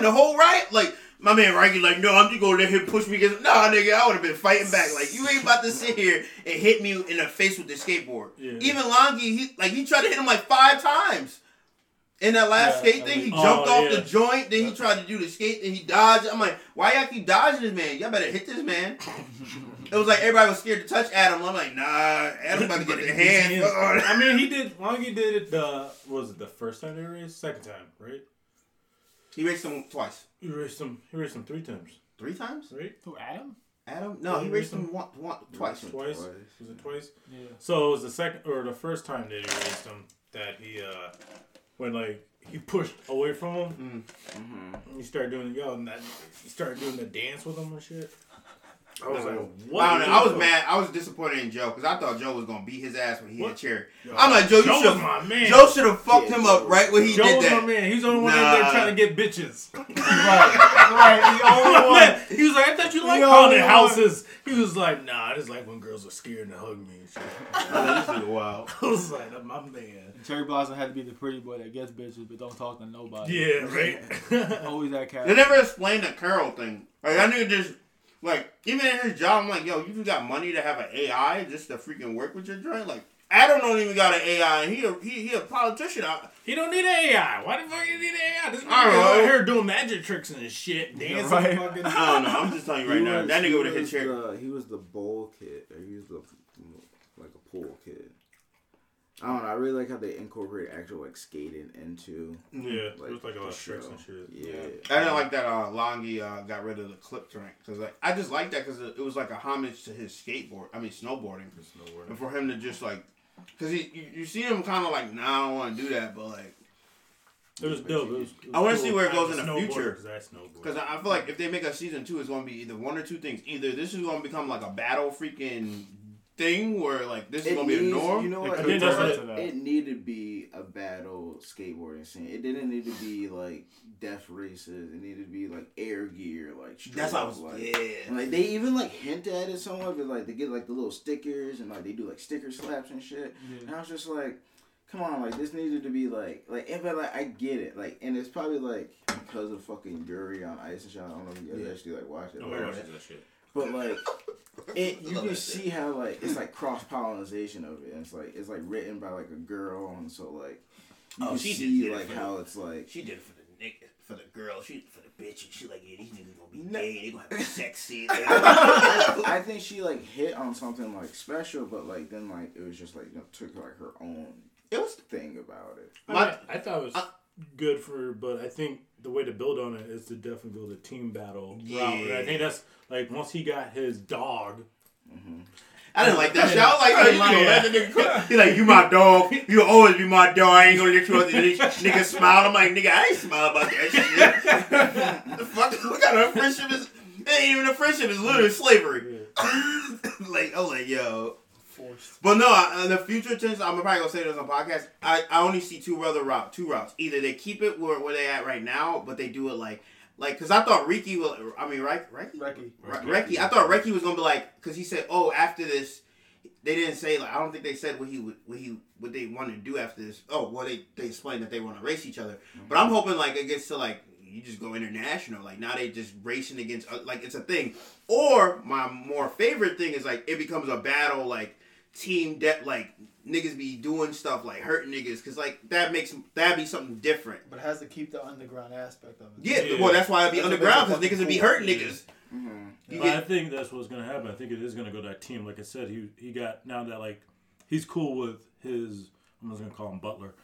riding the whole right? Like my man Rocky, like, no, I'm just gonna let him push me against. Nah, nigga, I would have been fighting back. Like you ain't about to sit here and hit me in the face with the skateboard. Yeah. Even Longy, he like he tried to hit him like five times. In that last Yeah, skate I thing, he jumped Oh, off yeah. the joint, then he tried to do the skate, then he dodged. I'm like, why y'all keep dodging this man? Y'all better hit this man. it was like everybody was scared to touch Adam. I'm like, nah, Adam about to get the hand. I mean, he did. Longy did it. The what was it the first time they raced? Second time, right? He raced him twice, He raced him. He raced him three times, three times. right? Who Adam? Adam? No, he he raced raced him one, one, twice. Twice. Was it twice? Yeah. So it was the second or the first time that he raced him that he uh when like he pushed away from him. Mm-hmm. And he started doing yo and that he started doing the dance with him and shit. I was No. like, I don't know. I was mad. I was disappointed in Joe because I thought Joe was gonna beat his ass when he hit What? a chair. Yo, I'm like, Joe, you Joe should. was my man. Joe should have fucked Yeah, him Joe- up right when he Joe did was my man. He's the only one out there trying to get bitches. Right, right. The only one. He was like, I thought you liked The haunted only houses. He was like, Nah, I just like when girls are scared to hug me and shit. Oh, this is wild. I was like, that's my man. Cherry Blossom had to be the pretty boy that gets bitches but don't talk to nobody. Yeah, right. Always that cat. They never explained the Carla thing. Like that nigga just like even in his job, I'm like, yo, you got money to have an AI just to freaking work with your joint. Like Adam don't even got an AI, and he a, he he a politician. I, He don't need an AI. Why the fuck you need an AI? This I nigga don't know. over here doing magic tricks and shit, dancing. right. Fucking. I don't know. I'm just telling you right He now, was- that nigga would have hit chair. the- He was the bowl kid. Or he was the like a pool kid. I don't know. I really like how they incorporate actual like skating into Yeah, it was like a the lot of tricks and shit. Yeah. I didn't like that uh, Longy uh, got rid of the clip drink because like I just like that because it, it was like a homage to his skateboard. I mean snowboarding, It's nowhere. and for him to just like, because he you, you see him kind of like, nah, I don't want to do that, but like, It was dope. It was, it was I wanna cool. see where it goes in the future. snowboarder 'cause I snowboard. because I, I feel like if they make a season two, it's going to be either one or two things. Either this is going to become like a battle freaking thing where like this is It going to be a norm. You know It what? could It, turn doesn't- it needed to be a battle skateboarding scene. It didn't need to be like death races. It needed to be like air gear, like That's how I was. like, Yeah. And like they even like hint at it somewhat, but like they get like the little stickers and like they do like sticker slaps and shit. And I was just like, come on, like this needed to be like like and but like I get it, like and it's probably like because of fucking Yuri on Ice and shit. I don't know if you guys Yeah. actually like watch it. No, but, I like, watched that shit. But like it, you can that see how like it's like cross pollination of it. And it's like it's like written by like a girl, and so like you Oh, can she did see get it like for how it's like She did it for the nigga, for the girl. She for the bitch. And she like, yeah, these niggas gonna be gay. They gonna have sex scene. Like, I think she like hit on something like special, but like then like it was just like you know, took like her own it was. thing about it. I, My- mean, I thought it was good for, but I think the way to build on it is to definitely go the team battle route. I think that's like once he got his dog. Mm-hmm. I didn't like that shit. I was like, I you like gonna it. let the nigga cook? He like, you my dog. You'll always be my dog. I ain't gonna let you out there. Nigga smile. I'm like, nigga, I ain't smile about that shit. the fuck? What kind of friendship is? It ain't even a friendship. It's literally slavery. like, I'm like, yo. Forced. But no, in the future tense, I'm probably gonna say this on podcast. I, I only see two other route, two routes. Either they keep it where, where they at right now, but they do it like, like, cause I thought Ricky will. I mean, right, Ricky, Recky. Re- Recky. I thought Recky was gonna be like, cause he said, oh, after this, they didn't say like, I don't think they said what he would, what he, what they want to do after this. Oh, well, they they explained that they want to race each other, but I'm hoping like it gets to like you just go international. Like now they just racing against, uh, like it's a thing. Or my more favorite thing is like it becomes a battle, like team de- like niggas be doing stuff like hurting niggas, cause like that makes that'd be something different. But it has to keep the underground aspect of it. Yeah, Yeah. well that's why it'd be That's underground, cause niggas would be hurting cool. niggas. Mm-hmm. You But I think that's what's gonna happen. I think it is gonna go to that team. Like I said, he he got now that like he's cool with his. I'm just gonna call him Butler.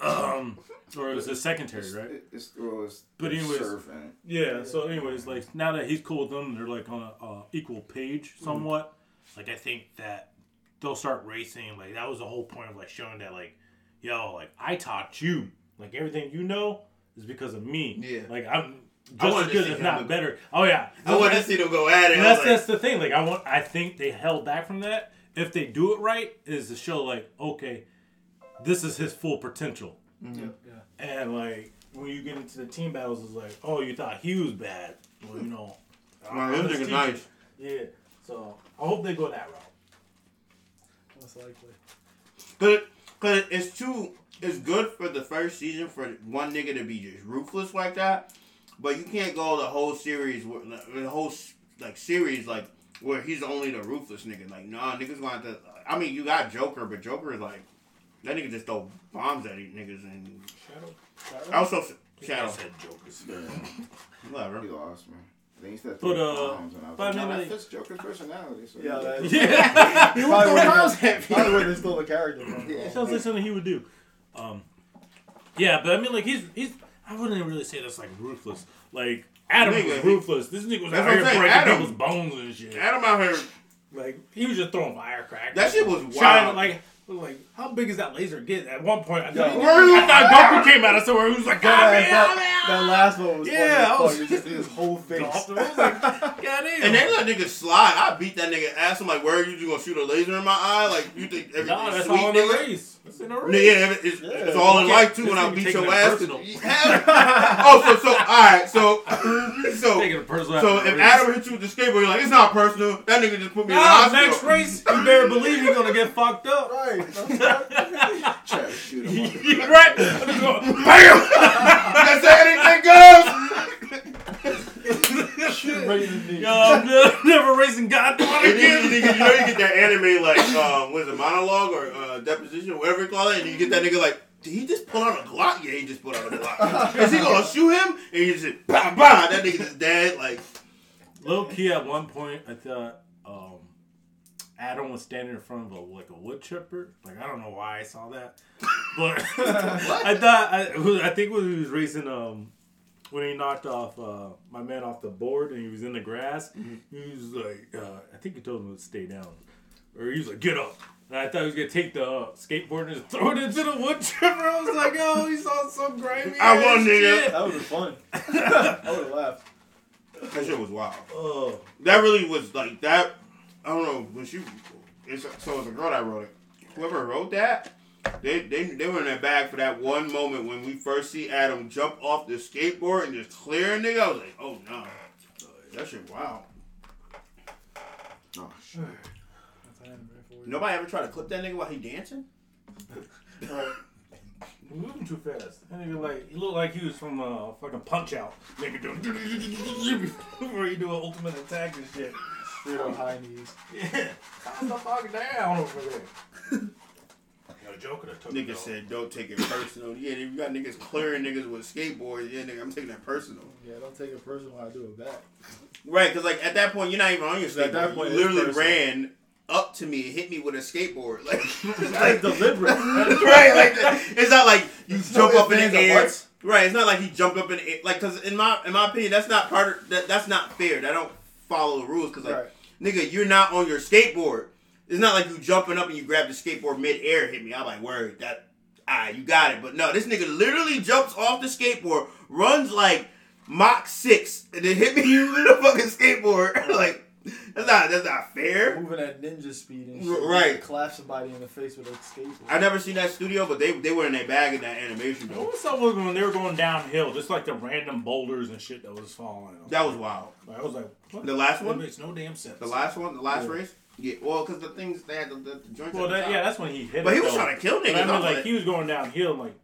Um, or it was his secretary, right? It's, well, it's, But anyways- surfing. Yeah. So, anyways, like now that he's cool with them, they're like on a uh, equal page somewhat. Like I think that they'll start racing. Like that was the whole point of like showing that like, yo, like I taught you. Like everything you know is because of me. Yeah. Like I'm I just as to good, see if him not with- better. Oh yeah. I want to see them go at it. And that's like, that's the thing. Like I want, I think they held back from that. If they do it right, is to show like, okay, this is his full potential. Mm-hmm. Yeah. And like when you get into the team battles, it's like, oh, you thought he was bad. Well, you know, Nah, I'm them his niggas teacher. nice. Yeah. So I hope they go that route. Most likely. Cause, cause it's too, it's good for the first season for one nigga to be just ruthless like that. but you can't go the whole series, where- the whole like series like where he's only the ruthless nigga. Like, nah, niggas gonna have to. I mean, you got Joker, but Joker is like that nigga just throw bombs at these niggas and Shadow? also I Shadow, said jokers. whatever. He lost, man. I he said But, three uh, and I was but I like, mean, no, like- that fits Joker's personality. So Yeah, that- Yeah. He probably throw wouldn't bombs have- at probably people. wouldn't have stole the character. Man. Yeah. It sounds like something he would do. Um, yeah, but I mean, like he's he's. I wouldn't really say that's like ruthless. Like Adam Nigga, was he- ruthless. This nigga was That's out what here saying, breaking Adam- people's bones and shit. Adam out here, Like he was just throwing firecrackers. that shit was Shining, wild. like like how big is that laser getting? At one point, I Yeah. thought, I thought Goku came out of somewhere. He was like, That, God, that, man, that last one was Yeah, I was- as. You just see his whole face. I was like, God and they let niggas slide. I beat that nigga ass. I'm like, where are you just gonna shoot a laser in my eye? Like you think everything's no, that's sweet, all in the race. That's in the race. yeah, it's, Yeah. it's all in You life too this when I beat your it ass. personal. oh, so so all right, so so Taking it personal. so if. Adam hit you with the skateboard, you're like, it's not personal. That nigga just put me in the hospital. next race, you better believe you're gonna get fucked up. Right. Try to shoot him. on the- You're right. I'm just going, bam. That's how anything goes. Right in the knee. Yo, I'm never, never racing God And then you, again. nigga, you know you get that anime like um, what is it, monologue or uh, deposition, or whatever you call it, and you get that nigga like, did he just pull out a Glock? Yeah, he just pulled out a Glock. Is he gonna shoot him? And you just bah bah, that nigga just dead. Like, Low key, at one point, I thought um, Adam was standing in front of a like a wood chipper. Like I don't know why I saw that, but I thought I, I think when he was raising um when he knocked off uh, my man off the board and he was in the grass, he was like, uh, I think he told him to stay down, or he was like, get up. And I thought he was gonna take the uh, skateboard and just throw it into the wood chipper. I was like, oh, he saw some grimy. I ass won, nigga. shit. That would have fun. I would have laughed. that shit was wild. Oh, That really was like that. I don't know when she. It's so it's a girl that wrote it. Whoever wrote that, they they they were in their bag for that one moment when we first see Adam jump off the skateboard and just clear a nigga. I was like, oh no, that shit wow. Oh, shit. That's anime for you. Nobody ever tried to clip that nigga while he dancing. You're moving too fast. That nigga like he looked like he was from uh fucking Punch Out. Nigga doing before you do an ultimate attack and shit. Straight on high knees. Yeah, calm the fuck down over there. Yo, Joker that took it Nigga said, don't take it personal. Yeah, if you got niggas clearing niggas with skateboards. Yeah, nigga, I'm taking that personal. Yeah, don't take it personal when I do it back. Right, because like at that point, you're not even on your skateboard. At that point, you literally ran up to me and hit me with a skateboard. Like, That's like deliberate. right, like it's not like you jump no up in the air. buts. Right, it's not like he jumped up in the air. Like, cause in my in my opinion, that's not part of that. That's not fair. That don't follow the rules. Cause like, Right. nigga, you're not on your skateboard. It's not like you jumping up and you grab the skateboard mid air hit me. I'm like, word, that ah, you got it. But no, this nigga literally jumps off the skateboard, runs like Mach six, and then hit me with a fucking skateboard. like, that's not that's not fair. Moving at ninja speed and R- shit. right. Clap somebody in the face with a skateboard. I never seen that studio, but they they were in their bag in that animation What was up with when they were going downhill? Just like the random boulders and shit that was falling. That was wild. I was like, what? The last That one, makes no damn sense. the last one, the last Yeah. race. Yeah, well, because the things they had the, the, the joints. Well, at the that, top. yeah, that's when he hit. But it, he was though. trying to kill But niggas. I I mean, like, like, he was going downhill, like,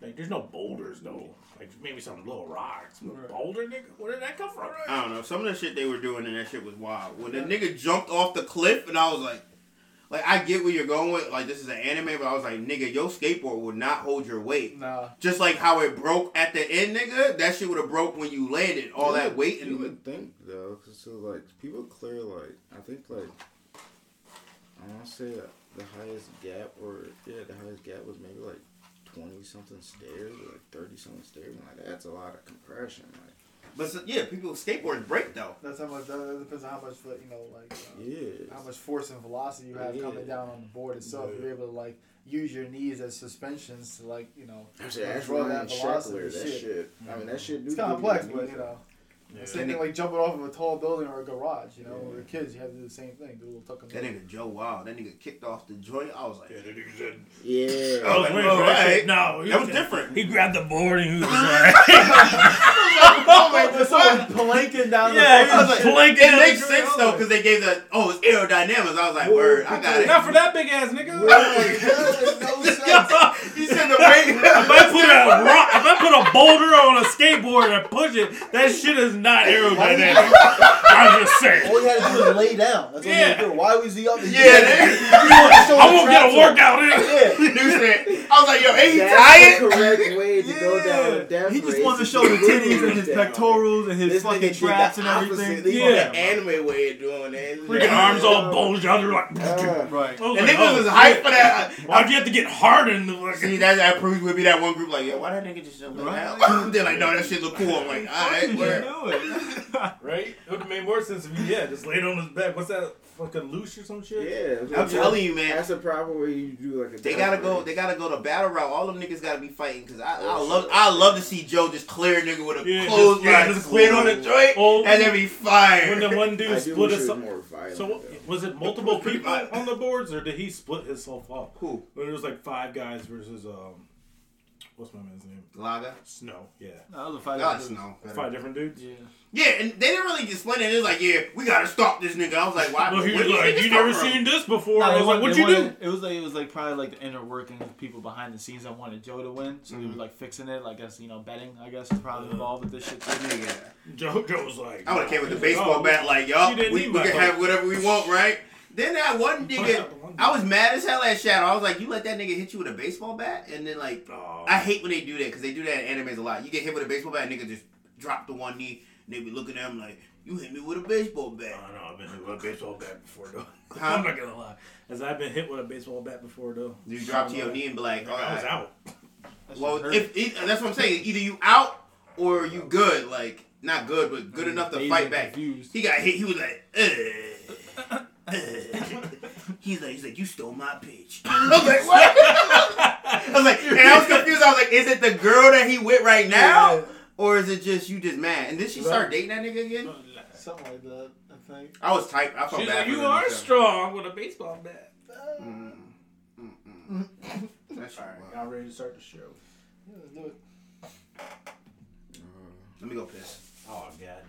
like there's no boulders though. Like maybe some little rocks. Right. Boulder, nigga, where did that come from? I don't know. Some of the shit they were doing and that shit was wild. When the nigga jumped off the cliff and I was like, like I get where you're going with. Like this is an anime, but I was like, nigga, your skateboard would not hold your weight. Nah. Just like how it broke at the end, nigga. That shit would have broke when you landed. All You that would- weight You and would think though, 'cause so like people clear like I think like I want to say the highest gap or yeah the highest gap was maybe like twenty something stairs or like thirty something stairs and like that's a lot of compression like But so- yeah, people skateboards break though. That's how much. That that depends on how much, you know, like uh, yeah how much force and velocity you have Yeah. coming down on the board itself. Yeah. You're able to like use your knees as suspensions to like you know. Actually, that's control Ryan that velocity Sheckler, that shit. shit. I mean, that shit. It's do complex, but you know, Yeah. same thing like jumping off of a tall building or a garage. You know, when we were kids, you had to do the same thing. Do a little tuck and That nigga Joe Wild. That nigga kicked off the joint. I was like, Yeah, that nigga said. Yeah. I was like, waiting for that right. shit. No, That was different. He grabbed the board and he was like, oh, wait, But someone I, Palanking down Yeah, the I was like, Planking it down makes the sense though because they gave the oh it's aerodynamics. I was like, word, I got it. Not for that big ass nigga. Right. That makes no sense. you said the weight. If I put a rock, if I put a boulder on a skateboard and push it, that shit is not aerodynamic. I'm just saying. All he had to do was lay down. That's all he had to do. Why was he up? Yeah, they- I won't get a workout in. Yeah. Dude I was like, yo, ain't he That's tired? the correct way to go down a death He just race wanted to show the put titties and his down. pectorals and his This fucking traps and everything. He Yeah. yeah. the anime way of doing it. Freaking arms all bulged out. They're like, Right. And like, niggas oh, was hyped for that. Why'd you have to get hard in the See, that, that proves would be that one group like, yeah, why that nigga just lay down? They're like, no, that shit look cool. I'm like, all right, You word. do it. Right? It would have made more sense if you, yeah, just laid on his back. What's that? Fucking loose or some shit? yeah, I'm telling you, man. That's the proper way you do like a. They gotta go. They gotta go to battle route. All them niggas gotta be fighting because I, I love. I love to see Joe just clear a nigga with a Yeah, just- clothesline, yeah, just just on the joint, Oh. and then be fire. When the one dude I split wish it his. was more violent. So though. was it multiple people on the boards, or did he split himself off? Who? When it was like five guys versus um, what's my man's name? Langa. Snow. Yeah, That was a fight. God, no. five different dudes. Yeah. Yeah, and they didn't really explain it. It was like, yeah, we gotta stop this nigga. I was like, why? Well, he where was like, "You never from?" seen this before." No, I was like, want- "What they you do?" It was like it was like probably like the inner workings of people behind the scenes that wanted Joe to win, so they were mm. like fixing it. Like, I guess you know betting. I guess is probably involved with this shit. Too. Nigga. Joe, Joe was like, I would have came with the "Oh, baseball bat, like, y'all, we, we can have whatever we want, right? Then that one Punch nigga, out the one I was mad as hell at Shadow. I was like, you let that nigga hit you with a baseball bat, and then like, Oh. I hate when they do that because they do that in animes a lot. You get hit with a baseball bat, nigga just drop the one knee, and they be looking at him like, you hit me with a baseball bat. I know I've been hit with a baseball bat before though. Huh? I'm not gonna lie, as I've been hit with a baseball bat before though. You drop to your knee and be like, all I was right. out. That Well, if, if that's what I'm saying. Either you out or you good. Like not good, but good enough to fight back. confused. He got hit. He was like, "Ugh." he's like, he's like, you stole my bitch. I was like, what? I was like, and I was confused. I was like, is it the girl that he with right now, or is it just you just mad? And did she start dating that nigga again? Something like that, I think. I was tight. I felt She's bad. Like, you are strong with a baseball bat. Mm. That's all right. Y'all ready to start the show? Yeah, let's do it. Uh, Let me go piss. Oh god.